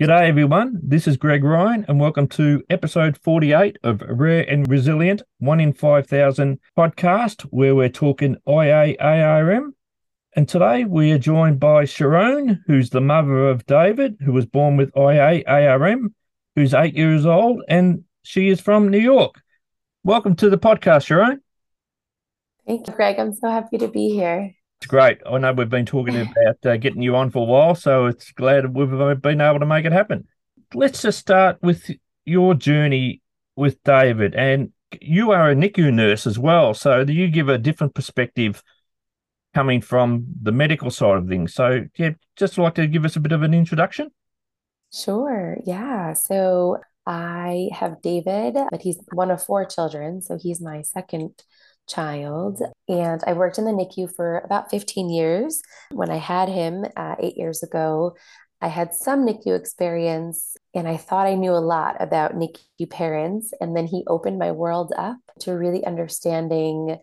G'day, everyone. This is Greg Ryan, and welcome to episode 48 of Rare and Resilient 1 in 5,000 podcast, where we're talking IAARM. And today we are joined by Sharone, who's the mother of David, who was born with IAARM, who's eight years old, and she is from New York. Welcome to the podcast, Sharone. Thank you, Greg. I'm so happy to be here. It's great. I know we've been talking about uh, getting you on for a while, so it's glad we've been able to make it happen. Let's just start with your journey with David, and you are a NICU nurse as well. So, do you give a different perspective coming from the medical side of things? So, yeah, just like to give us a bit of an introduction. Sure. Yeah. So, I have David, but he's one of four children. So, he's my second child. And I worked in the NICU for about 15 years. When I had him uh, eight years ago, I had some NICU experience and I thought I knew a lot about NICU parents. And then he opened my world up to really understanding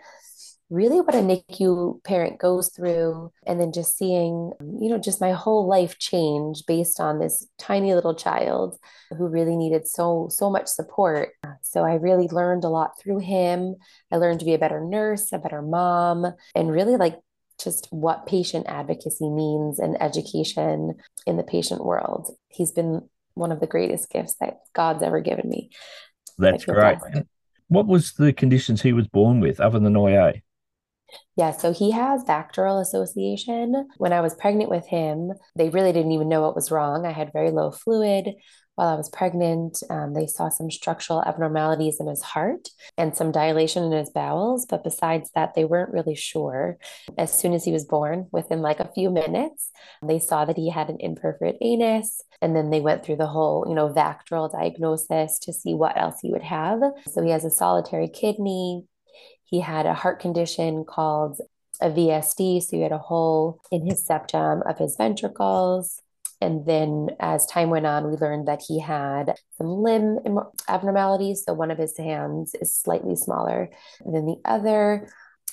really what a NICU parent goes through, and then just seeing, you know, just my whole life change based on this tiny little child who really needed so, so much support. So I really learned a lot through him. I learned to be a better nurse, a better mom, and really like just what patient advocacy means and education in the patient world. He's been one of the greatest gifts that God's ever given me. That's great. What was the conditions he was born with other than IA? Yeah, so he has VACTERL Association. When I was pregnant with him, they really didn't even know what was wrong. I had very low fluid while I was pregnant. Um, they saw some structural abnormalities in his heart and some dilation in his bowels. But besides that, they weren't really sure. As soon as he was born, within like a few minutes, they saw that he had an imperforate anus. And then they went through the whole, you know, VACTERL diagnosis to see what else he would have. So he has a solitary kidney, he had a heart condition called a VSD. So he had a hole in his septum of his ventricles. And then as time went on, we learned that he had some limb abnormalities. So one of his hands is slightly smaller than the other.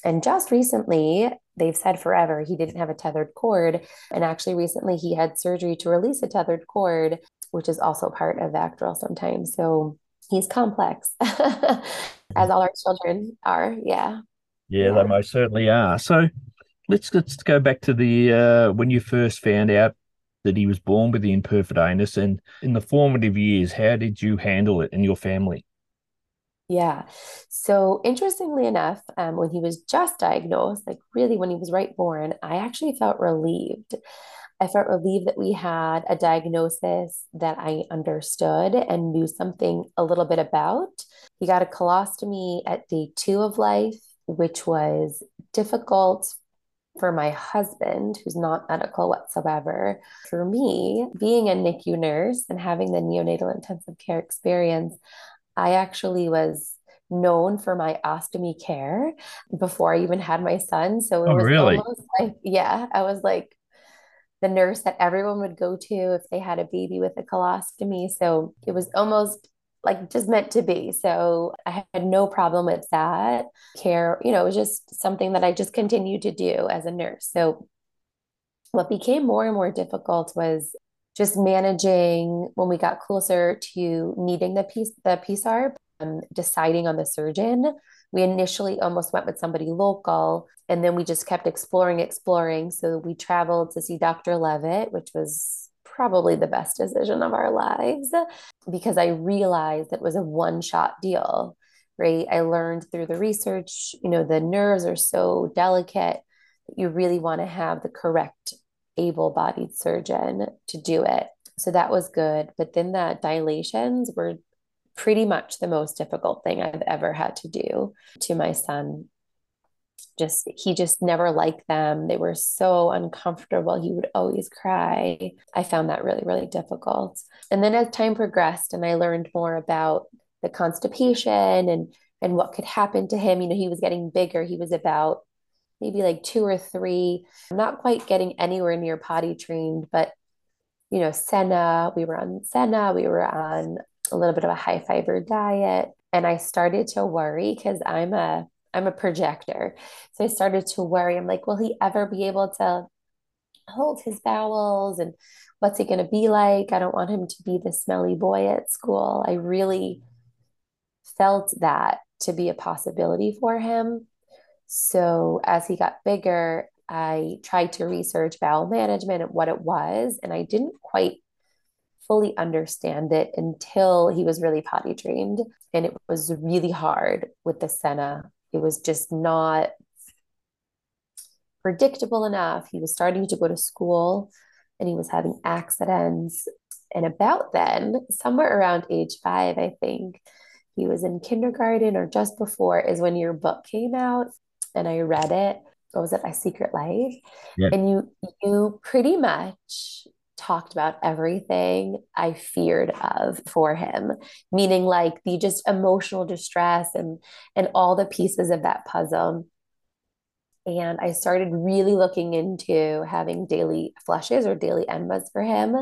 And just recently, they've said forever he didn't have a tethered cord. And actually, recently, he had surgery to release a tethered cord, which is also part of VACTERL sometimes. So he's complex, as all our children are. Yeah. yeah. They most certainly are. So let's let's go back to the uh, when you first found out that he was born with the imperforate anus, and in the formative years, how did you handle it in your family? Yeah. So interestingly enough, um, when he was just diagnosed, like really when he was right born, I actually felt relieved I felt relieved that we had a diagnosis that I understood and knew something a little bit about. He got a colostomy at day two of life, which was difficult for my husband, who's not medical whatsoever. For me, being a NICU nurse and having the neonatal intensive care experience, I actually was known for my ostomy care before I even had my son. So it oh, was really? almost like, yeah, I was like the nurse that everyone would go to if they had a baby with a colostomy. So it was almost like just meant to be. So I had no problem with that care. You know, it was just something that I just continued to do as a nurse. So what became more and more difficult was just managing when we got closer to needing the piece the PSARP and um, deciding on the surgeon we initially almost went with somebody local and then we just kept exploring exploring. So we traveled to see dr levitt which was probably the best decision of our lives because i realized it was a one shot deal right? I learned through the research you know the nerves are so delicate that you really want to have the correct able-bodied surgeon to do it. So that was good. But then the dilations were pretty much the most difficult thing I've ever had to do to my son. Just, he just never liked them. They were so uncomfortable. He would always cry. I found that really, really difficult. And then as time progressed and I learned more about the constipation and and what could happen to him, you know, he was getting bigger. He was about maybe like two or three, not quite getting anywhere near potty trained, but you know, Senna, we were on Senna, we were on a little bit of a high fiber diet and I started to worry because I'm a I'm a projector. So I started to worry. I'm like, will he ever be able to hold his bowels and what's he going to be like? I don't want him to be the smelly boy at school. I really felt that to be a possibility for him. So as he got bigger, I tried to research bowel management and what it was, and I didn't quite fully understand it until he was really potty trained. And it was really hard with the Senna. It was just not predictable enough. He was starting to go to school and he was having accidents. And about then, somewhere around age five, I think, he was in kindergarten or just before is when your book came out and I read it. What was it? My Secret Life. Yeah. And you you pretty much talked about everything I feared of for him, meaning like the just emotional distress and and all the pieces of that puzzle. And I started really looking into having daily flushes or daily enemas for him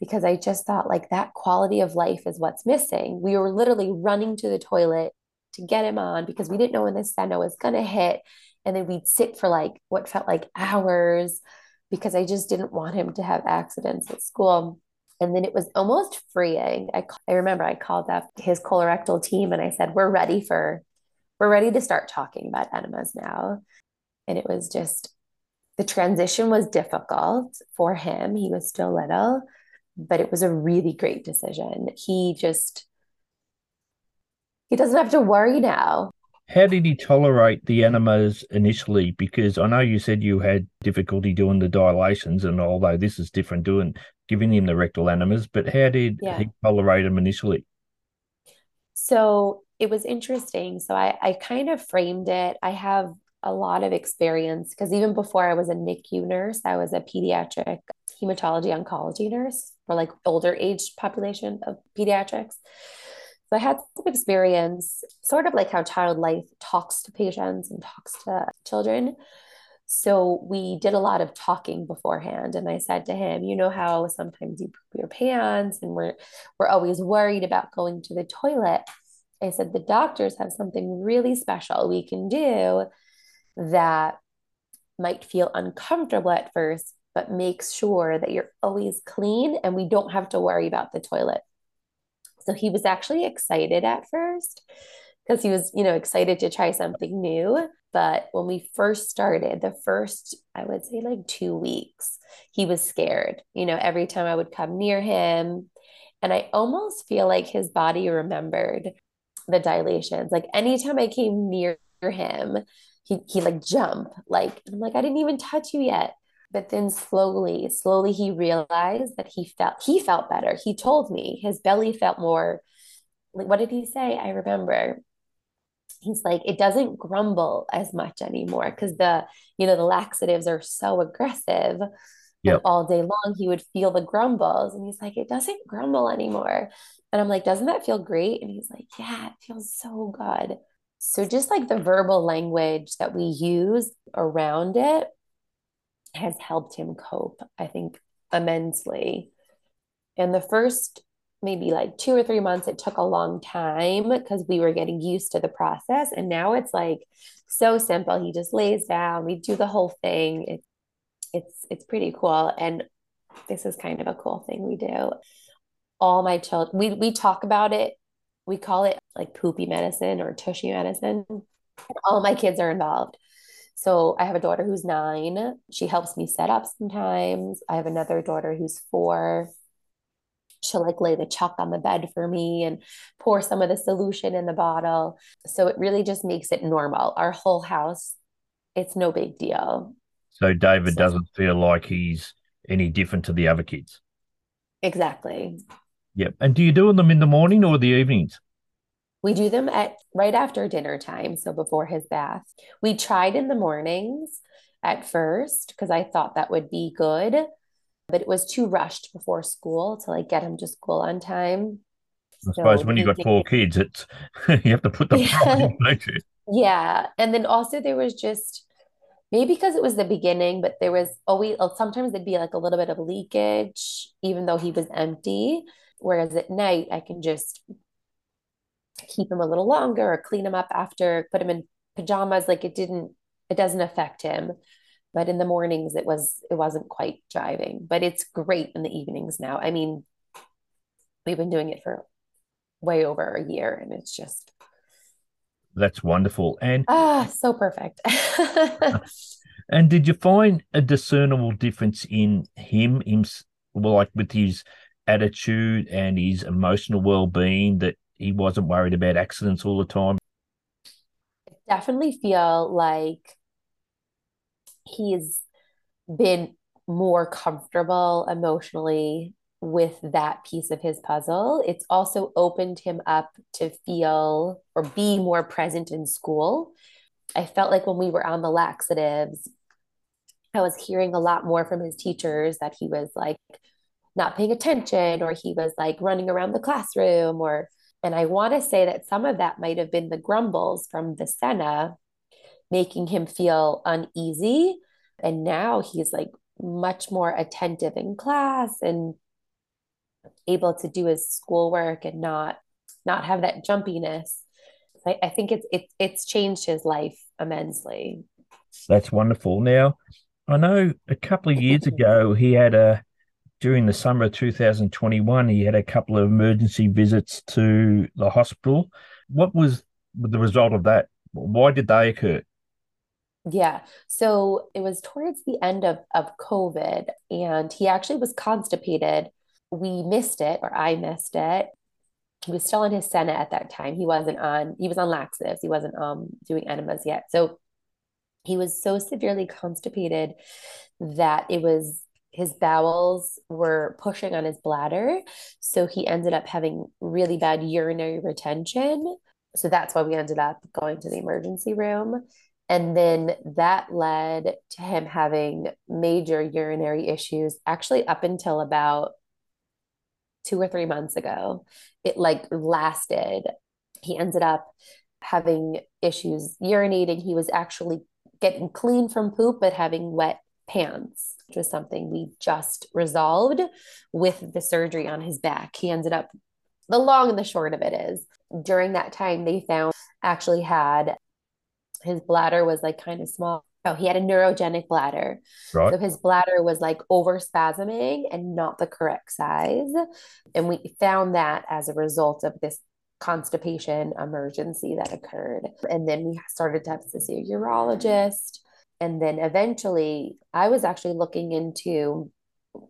because I just thought like that quality of life is what's missing. We were literally running to the toilet to get him on because we didn't know when the Senna was going to hit. And then we'd sit for like what felt like hours because I just didn't want him to have accidents at school. And then it was almost freeing. I, I remember I called up his colorectal team and I said, We're ready for, we're ready to start talking about enemas now. And it was just, the transition was difficult for him. He was still little, but it was a really great decision. He just, he doesn't have to worry now. How did he tolerate the enemas initially? Because I know you said you had difficulty doing the dilations, and although this is different, doing giving him the rectal enemas, but how did yeah. he tolerate them initially? So it was interesting. So I, I kind of framed it. I have a lot of experience because even before I was a NICU nurse, I was a pediatric hematology oncology nurse for like older age population of pediatrics. So I had some experience, sort of like how child life talks to patients and talks to children. So we did a lot of talking beforehand. And I said to him, you know how sometimes you poop your pants and we're we're always worried about going to the toilet. I said the doctors have something really special we can do that might feel uncomfortable at first, but makes sure that you're always clean and we don't have to worry about the toilet. So he was actually excited at first because he was, you know, excited to try something new. But when we first started, the first, I would say like two weeks, he was scared. You know, every time I would come near him, and I almost feel like his body remembered the dilations. Like anytime I came near him, he he like jump. Like I'm like, I didn't even touch you yet. But then slowly, slowly he realized that he felt he felt better. He told me his belly felt more like what did he say? I remember. He's like, it doesn't grumble as much anymore because the, you know, the laxatives are so aggressive. Yep. all day long he would feel the grumbles and he's like it doesn't grumble anymore and i'm like doesn't that feel great and he's like yeah it feels so good so just like the verbal language that we use around it has helped him cope, I think, immensely. And the first maybe like two or three months, it took a long time because we were getting used to the process. And now it's like so simple. He just lays down, we do the whole thing. It's it's it's pretty cool. And this is kind of a cool thing we do. All my children, we we talk about it. We call it like poopy medicine or tushy medicine. All my kids are involved. So I have a daughter who's nine. She helps me set up sometimes. I have another daughter who's four. She'll like lay the chuck on the bed for me and pour some of the solution in the bottle. So it really just makes it normal. Our whole house, it's no big deal. So David so, doesn't feel like he's any different to the other kids. Exactly. Yep. And do you do them in the morning or the evenings? We do them at right after dinner time, so before his bath. We tried in the mornings at first because I thought that would be good, but it was too rushed before school to like get him to school on time. I suppose so when you've got four kids, it's you have to put them yeah. yeah, and then also there was just maybe because it was the beginning, but there was always uh, sometimes there'd be like a little bit of leakage, even though he was empty. Whereas at night, I can just keep him a little longer or clean him up after, put him in pajamas. Like it didn't, it doesn't affect him. but in the mornings it was it wasn't quite driving but it's great in the evenings now i mean we've been doing it for way over a year and it's just that's wonderful and ah so perfect and did you find a discernible difference in him him well like with his attitude and his emotional well-being that he wasn't worried about accidents all the time definitely feel like he's been more comfortable emotionally with that piece of his puzzle. It's also opened him up to feel or be more present in school. I felt like when we were on the laxatives, I was hearing a lot more from his teachers that he was like not paying attention or he was like running around the classroom or and I want to say that some of that might have been the grumbles from the Senna making him feel uneasy. And now he's like much more attentive in class and able to do his schoolwork and not not have that jumpiness. I, I think it's it's it's changed his life immensely. That's wonderful. Now, I know a couple of years ago he had a during the summer of 2021 he had a couple of emergency visits to the hospital. What was the result of that? Why did they occur? Yeah. So it was towards the end of, of COVID, and he actually was constipated we missed it, or I missed it. He was still on his Senna at that time. He wasn't on, he was on laxatives. He wasn't um doing enemas yet. So he was so severely constipated that it was his bowels were pushing on his bladder. So he ended up having really bad urinary retention. So that's why we ended up going to the emergency room. And then that led to him having major urinary issues, actually, up until about two or three months ago. It like lasted. He ended up having issues urinating. He was actually getting clean from poop, but having wet pants, which was something we just resolved with the surgery on his back. He ended up, the long and the short of it is, during that time, they found actually had his bladder was like kind of small Oh, he had a neurogenic bladder. Right. So his bladder was like over spasming and not the correct size. And we found that as a result of this constipation emergency that occurred. And then we started to have to see a urologist. And then eventually, I was actually looking into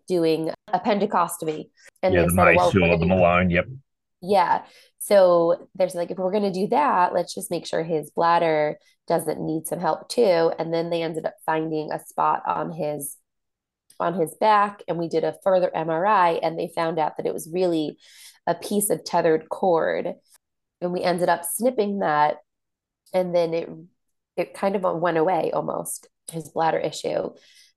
doing appendicostomy. And yeah, the said, well, the Malone, yep. Yeah. So there's like, if we're going to do that, let's just make sure his bladder doesn't need some help too. And then they ended up finding a spot on his on his back and we did a further MRI and they found out that it was really a piece of tethered cord. And we ended up snipping that and then it it kind of went away almost his bladder issue.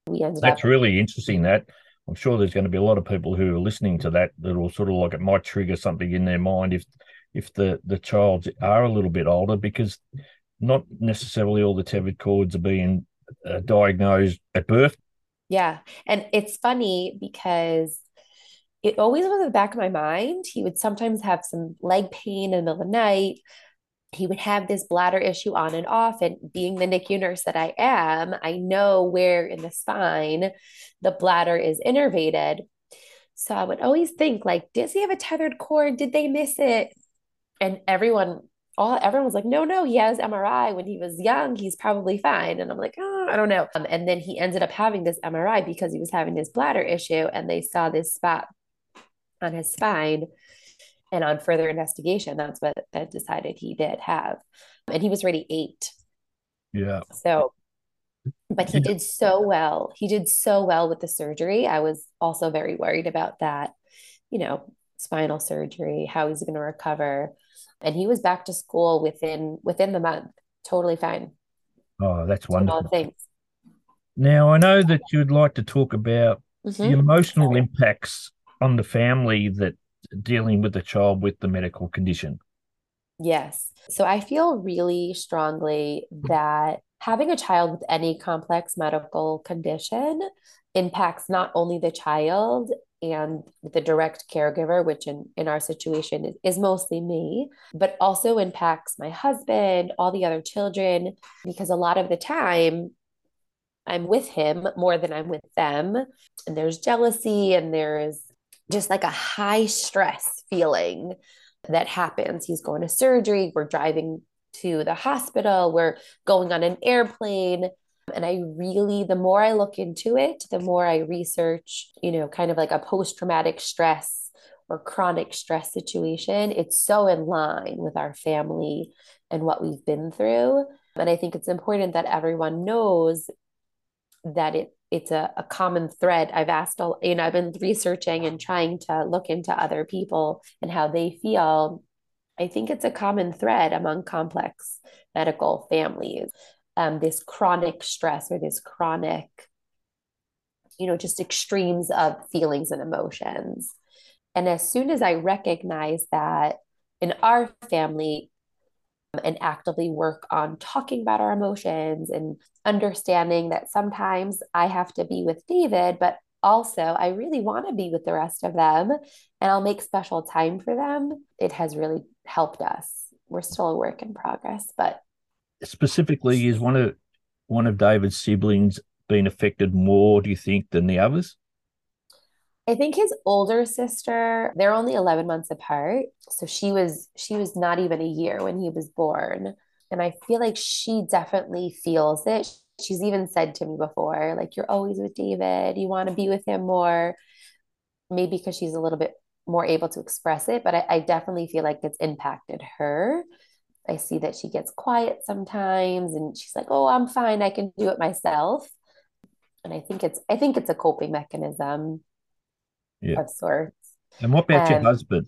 We ended That's up- really interesting that I'm sure there's going to be a lot of people who are listening to that that will sort of like it might trigger something in their mind if if the the child are a little bit older because not necessarily all the tethered cords are being uh, diagnosed at birth. Yeah, and it's funny because it always was in the back of my mind. He would sometimes have some leg pain in the middle of the night. He would have this bladder issue on and off. And being the NICU nurse that I am, I know where in the spine the bladder is innervated. So I would always think, like, does he have a tethered cord? Did they miss it? and everyone all everyone was like, no, no, he has MRI when he was young. He's probably fine. And I'm like, oh, I don't know. Um, and then he ended up having this MRI because he was having this bladder issue, and they saw this spot on his spine. And on further investigation, that's what that decided he did have. And he was already eight. Yeah. So, but he did so well. He did so well with the surgery. I was also very worried about that, you know, spinal surgery, how he's going to recover and he was back to school within within the month totally fine oh that's wonderful things now i know that you'd like to talk about mm-hmm. the emotional impacts on the family that dealing with the child with the medical condition. Yes. So i feel really strongly mm-hmm. that having a child with any complex medical condition impacts not only the child and the direct caregiver, which in, in our situation is, is mostly me, but also impacts my husband, all the other children, because a lot of the time, I'm with him more than I'm with them. And there's jealousy and there's just like a high stress feeling that happens. He's going to surgery, we're driving to the hospital, we're going on an airplane. And I really, the more I look into it, the more I research, you know, kind of like a post traumatic stress or chronic stress situation, it's so in line with our family and what we've been through. And I think it's important that everyone knows that it it's a, a common thread. I've asked, all you know, I've been researching and trying to look into other people and how they feel. I think it's a common thread among complex medical families. Um, this chronic stress or this chronic, you know, just extremes of feelings and emotions. And as soon as I recognize that in our family, and actively work on talking about our emotions and understanding that sometimes I have to be with David, but also I really want to be with the rest of them and I'll make special time for them. It has really helped us. We're still a work in progress, but specifically is one of one of David's siblings been affected more, do you think, than the others? I think his older sister, they're only 11 months apart. So she was she was not even a year when he was born. And I feel like she definitely feels it. She's even said to me before, like, you're always with David. You want to be with him more. Maybe because she's a little bit more able to express it, but I, I definitely feel like it's impacted her. I see that she gets quiet sometimes and she's like, oh, I'm fine. I can do it myself. And I think it's I think it's a coping mechanism yeah. of sorts. And what about um, your husband?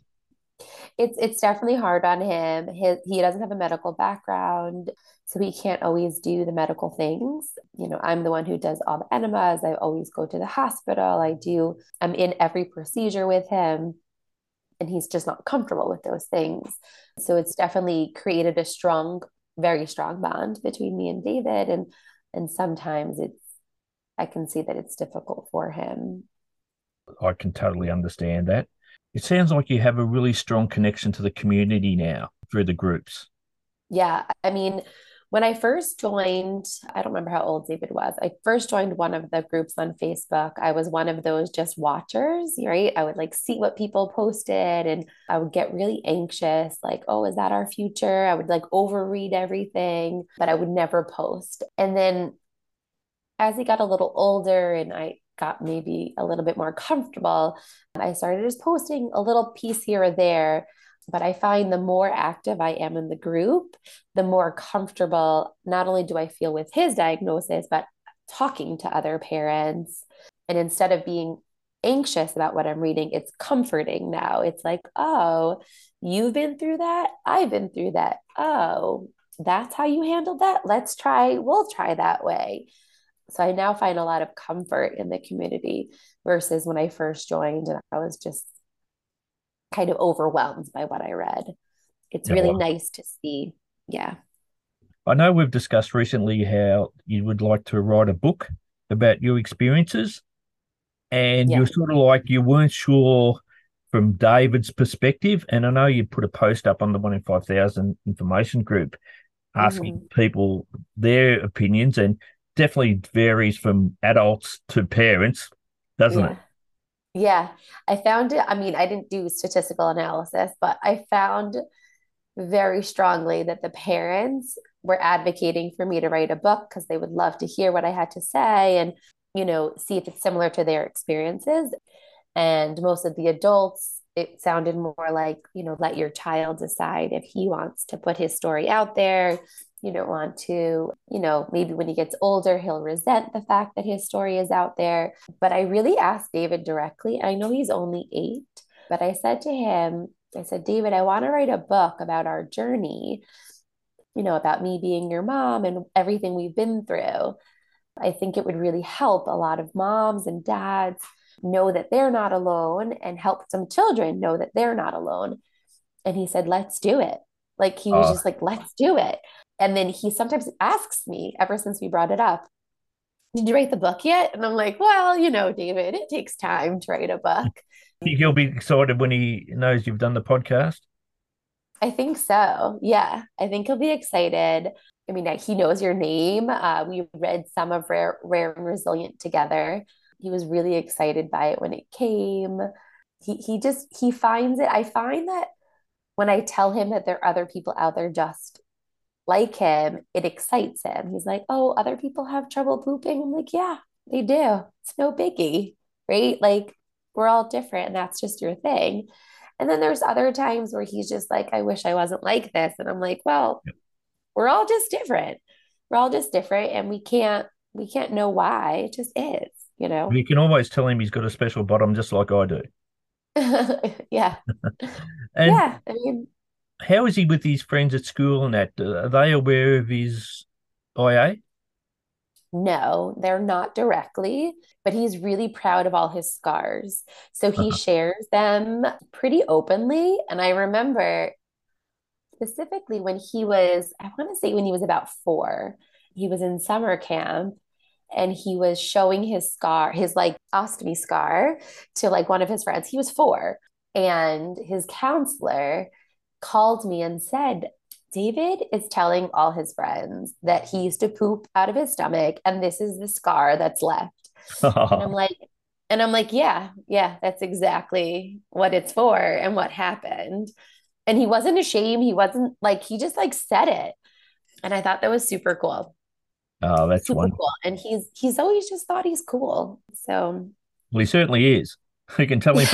It's it's definitely hard on him. His he doesn't have a medical background, so he can't always do the medical things. You know, I'm the one who does all the enemas. I always go to the hospital. I do. I'm in every procedure with him, and he's just not comfortable with those things. So it's definitely created a strong, very strong bond between me and David, and and sometimes it's I can see that it's difficult for him I can totally understand that. It sounds like you have a really strong connection to the community now through the groups. Yeah. I mean, when I first joined, I don't remember how old David was. I first joined one of the groups on Facebook. I was one of those just watchers, right? I would like see what people posted and I would get really anxious, like, oh, is that our future? I would like overread everything, but I would never post. And then as he got a little older and I got maybe a little bit more comfortable, I started just posting a little piece here or there. But I find the more active I am in the group, the more comfortable not only do I feel with his diagnosis, but talking to other parents. And instead of being anxious about what I'm reading, it's comforting now. It's like, oh, you've been through that. I've been through that. Oh, that's how you handled that. Let's try, we'll try that way. So I now find a lot of comfort in the community versus when I first joined and I was just kind of overwhelmed by what I read. It's yeah, really nice to see. Yeah. I know we've discussed recently how you would like to write a book about your experiences. And yeah. you're sort of like you weren't sure from David's perspective. And I know you put a post up on the one in 5,000 information group asking mm-hmm. people their opinions. And definitely varies from adults to parents, doesn't yeah. it? Yeah. I found it. I mean, I didn't do statistical analysis, but I found very strongly that the parents were advocating for me to write a book because they would love to hear what I had to say and, you know, see if it's similar to their experiences. And most of the adults, it sounded more like, you know, let your child decide if he wants to put his story out there you don't want to, you know, maybe when he gets older, he'll resent the fact that his story is out there. But I really asked David directly. I know he's only eight, but I said to him, I said, David, I want to write a book about our journey, you know, about me being your mom and everything we've been through. I think it would really help a lot of moms and dads know that they're not alone and help some children know that they're not alone. And he said, let's do it. Like he was uh, just like, let's do it. And then he sometimes asks me, ever since we brought it up, did you write the book yet? And I'm like, well, you know, David, it takes time to write a book. He'll be excited when he knows you've done the podcast? I think so. Yeah. I think he'll be excited. I mean, he knows your name. Uh, we read some of Rare, Rare and Resilient together. He was really excited by it when it came. He he just he finds it. I find that when I tell him that there are other people out there just like him, it excites him. He's like, "Oh, other people have trouble pooping." I'm like, "Yeah, they do. It's no biggie, right? Like we're all different, and that's just your thing." And then there's other times where he's just like, I wish I wasn't like this. And I'm like, well, yep. we're all just different. We're all just different. And we can't, we can't know why. It just is, you know? You can always tell him he's got a special bottom just like I do. yeah. yeah. I mean, how is he with his friends at school and that? Are they aware of his IA? No, they're not directly, but he's really proud of all his scars. So he uh-huh. shares them pretty openly. And I remember specifically when he was, I want to say when he was about four, he was in summer camp and he was showing his scar, his like ostomy scar to like one of his friends. He was four. And his counselor called me and said, David is telling all his friends that he used to poop out of his stomach and this is the scar that's left. and I'm like, and I'm like, yeah, yeah, that's exactly what it's for and what happened. And he wasn't ashamed. He wasn't like, he just like said it. And I thought that was super cool. Oh, that's super wonderful. cool. And he's he's always just thought he's cool. So well, he certainly is. You can tell him.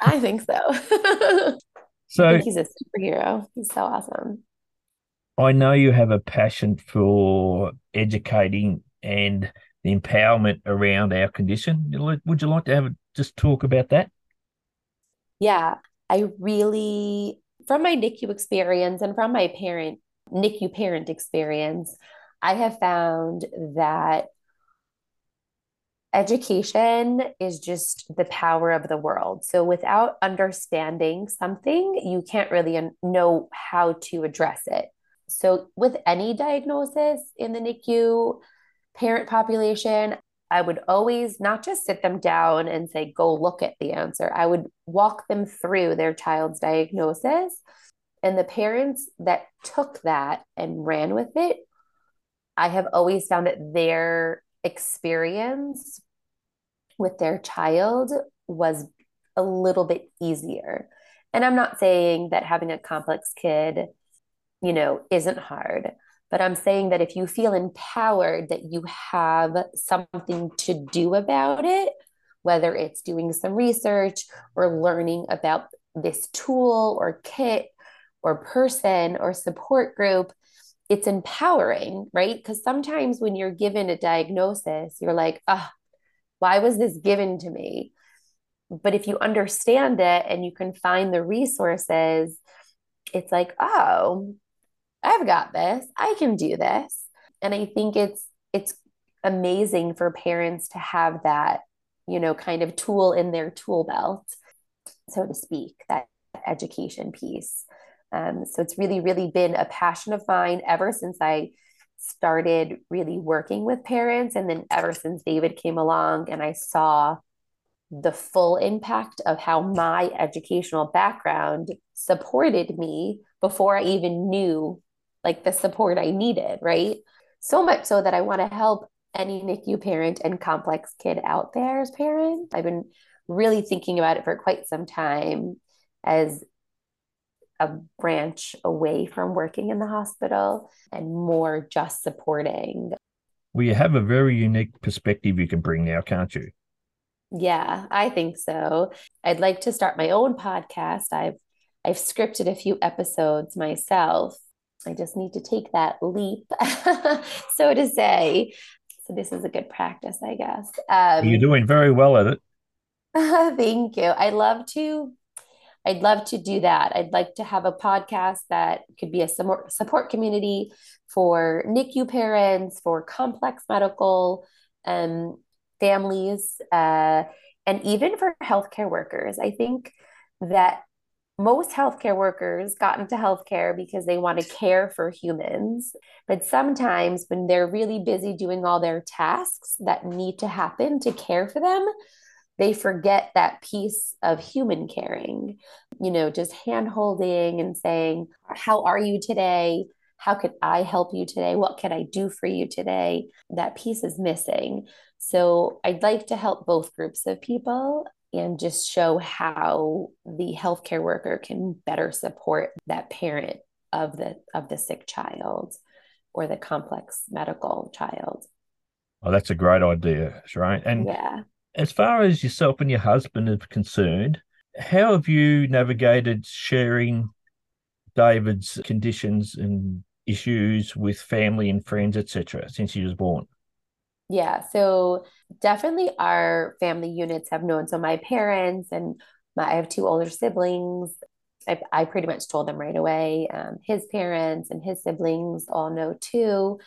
I think so. So he's a superhero. He's so awesome. I know you have a passion for educating and the empowerment around our condition. Would you like to have a, just talk about that? Yeah, I really, from my NICU experience and from my parent NICU parent experience, I have found that education is just the power of the world. So without understanding something, you can't really know how to address it. So with any diagnosis in the NICU parent population, I would always not just sit them down and say, go look at the answer. I would walk them through their child's diagnosis. And the parents that took that and ran with it, I have always found that their experience with their child was a little bit easier. And I'm not saying that having a complex kid, you know, isn't hard, but I'm saying that if you feel empowered that you have something to do about it, whether it's doing some research or learning about this tool or kit or person or support group, it's empowering, right? Because sometimes when you're given a diagnosis, you're like, oh, why was this given to me? But if you understand it and you can find the resources, it's like, oh, I've got this. I can do this. And I think it's it's amazing for parents to have that, you know, kind of tool in their tool belt, so to speak, that education piece. Um, so it's really, really been a passion of mine ever since I started really working with parents. And then ever since David came along and I saw the full impact of how my educational background supported me before I even knew like the support I needed, right? So much so that I want to help any NICU parent and complex kid out there as parents. I've been really thinking about it for quite some time as a branch away from working in the hospital and more just supporting. Well, you have a very unique perspective you can bring now, can't you? Yeah, I think so. I'd like to start my own podcast. I've I've scripted a few episodes myself. I just need to take that leap, so to say. So this is a good practice, I guess. Um, You're doing very well at it. thank you. I love to I'd love to do that. I'd like to have a podcast that could be a support community for NICU parents, for complex medical um, families, uh, and even for healthcare workers. I think that most healthcare workers got into healthcare because they want to care for humans. But sometimes when they're really busy doing all their tasks that need to happen to care for them, they forget that piece of human caring, you know, just hand holding and saying, How are you today? how could I help you today? What can I do for you today? That piece is missing. So I'd like to help both groups of people and just show how the healthcare worker can better support that parent of the of the sick child or the complex medical child. Oh, that's a great idea, right? And yeah. As far as yourself and your husband are concerned, how have you navigated sharing David's conditions and issues with family and friends, etc., since he was born? Yeah, so definitely our family units have known. So my parents and my, I have two older siblings. I, I pretty much told them right away. Um, his parents and his siblings all know too.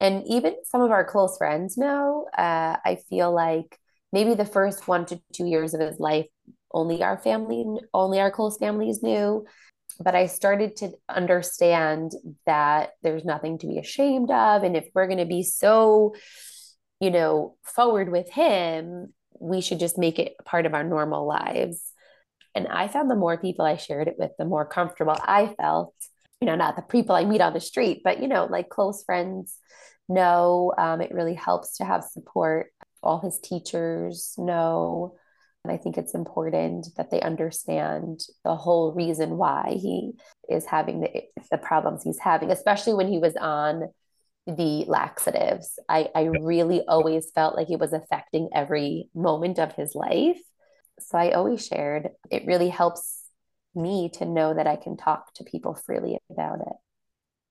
And even some of our close friends know. Uh, I feel like maybe the first one to two years of his life, only our family, only our close families knew. But I started to understand that there's nothing to be ashamed of. And if we're going to be so, you know, forward with him, we should just make it part of our normal lives. And I found the more people I shared it with, the more comfortable I felt. You know, not the people I meet on the street, but, you know, like close friends know. Um, it really helps to have support. All his teachers know. And I think it's important that they understand the whole reason why he is having the, the problems he's having, especially when he was on the laxatives. I, I really always felt like it was affecting every moment of his life. So I always shared. It really helps me to know that I can talk to people freely about it.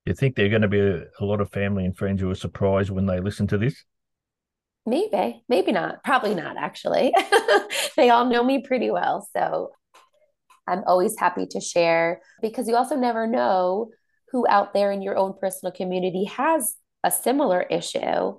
You think there are going to be a, a lot of family and friends who are surprised when they listen to this? Maybe, maybe not. Probably not, actually. they all know me pretty well. So I'm always happy to share because you also never know who out there in your own personal community has a similar issue.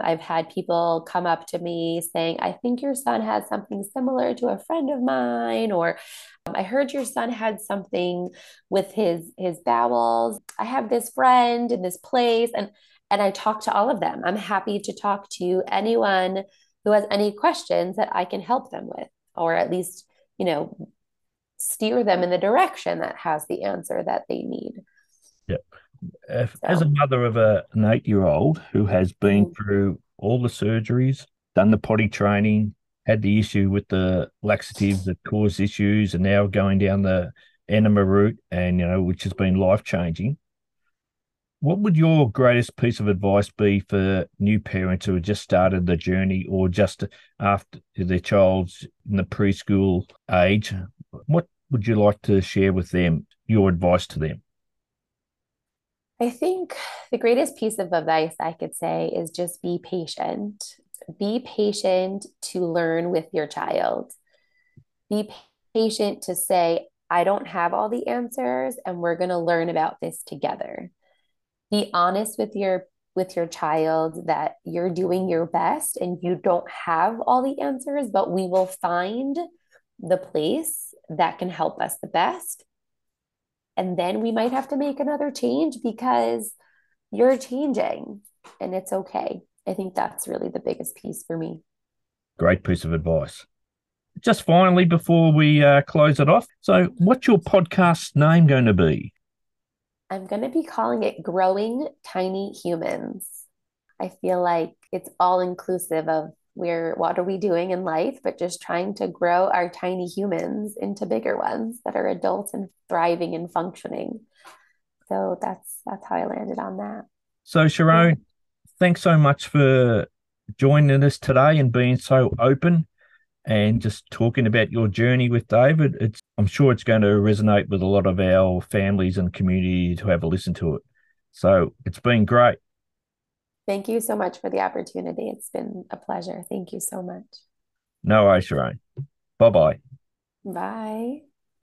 I've had people come up to me saying, I think your son has something similar to a friend of mine, or um, I heard your son had something with his his bowels. I have this friend in this place and and I talk to all of them. I'm happy to talk to anyone who has any questions that I can help them with or at least, you know, steer them in the direction that has the answer that they need. Yeah. If, so. As a mother of a, an eight year old who has been mm-hmm. through all the surgeries, done the potty training, had the issue with the laxatives that caused issues, and now going down the enema route, and you know, which has been life changing. What would your greatest piece of advice be for new parents who have just started the journey or just after their child's in the preschool age? What would you like to share with them, your advice to them? I think the greatest piece of advice I could say is just be patient be patient to learn with your child. Be patient to say, I don't have all the answers and we're going to learn about this together. Be honest with your with your child that you're doing your best and you don't have all the answers, but we will find the place that can help us the best. And then we might have to make another change because you're changing and it's okay. I think that's really the biggest piece for me. Great piece of advice. Just finally, before we uh, close it off, so what's your podcast name going to be? I'm going to be calling it Growing Tiny Humans. I feel like it's all inclusive of where what are we doing in life, but just trying to grow our tiny humans into bigger ones that are adults and thriving and functioning. So that's that's how I landed on that. So Sharone, thanks so much for joining us today and being so open and just talking about your journey with David. It's I'm sure it's going to resonate with a lot of our families and community to have a listen to it. So it's been great. Thank you so much for the opportunity. It's been a pleasure. Thank you so much. No worries, Sharone. Bye-bye. Bye.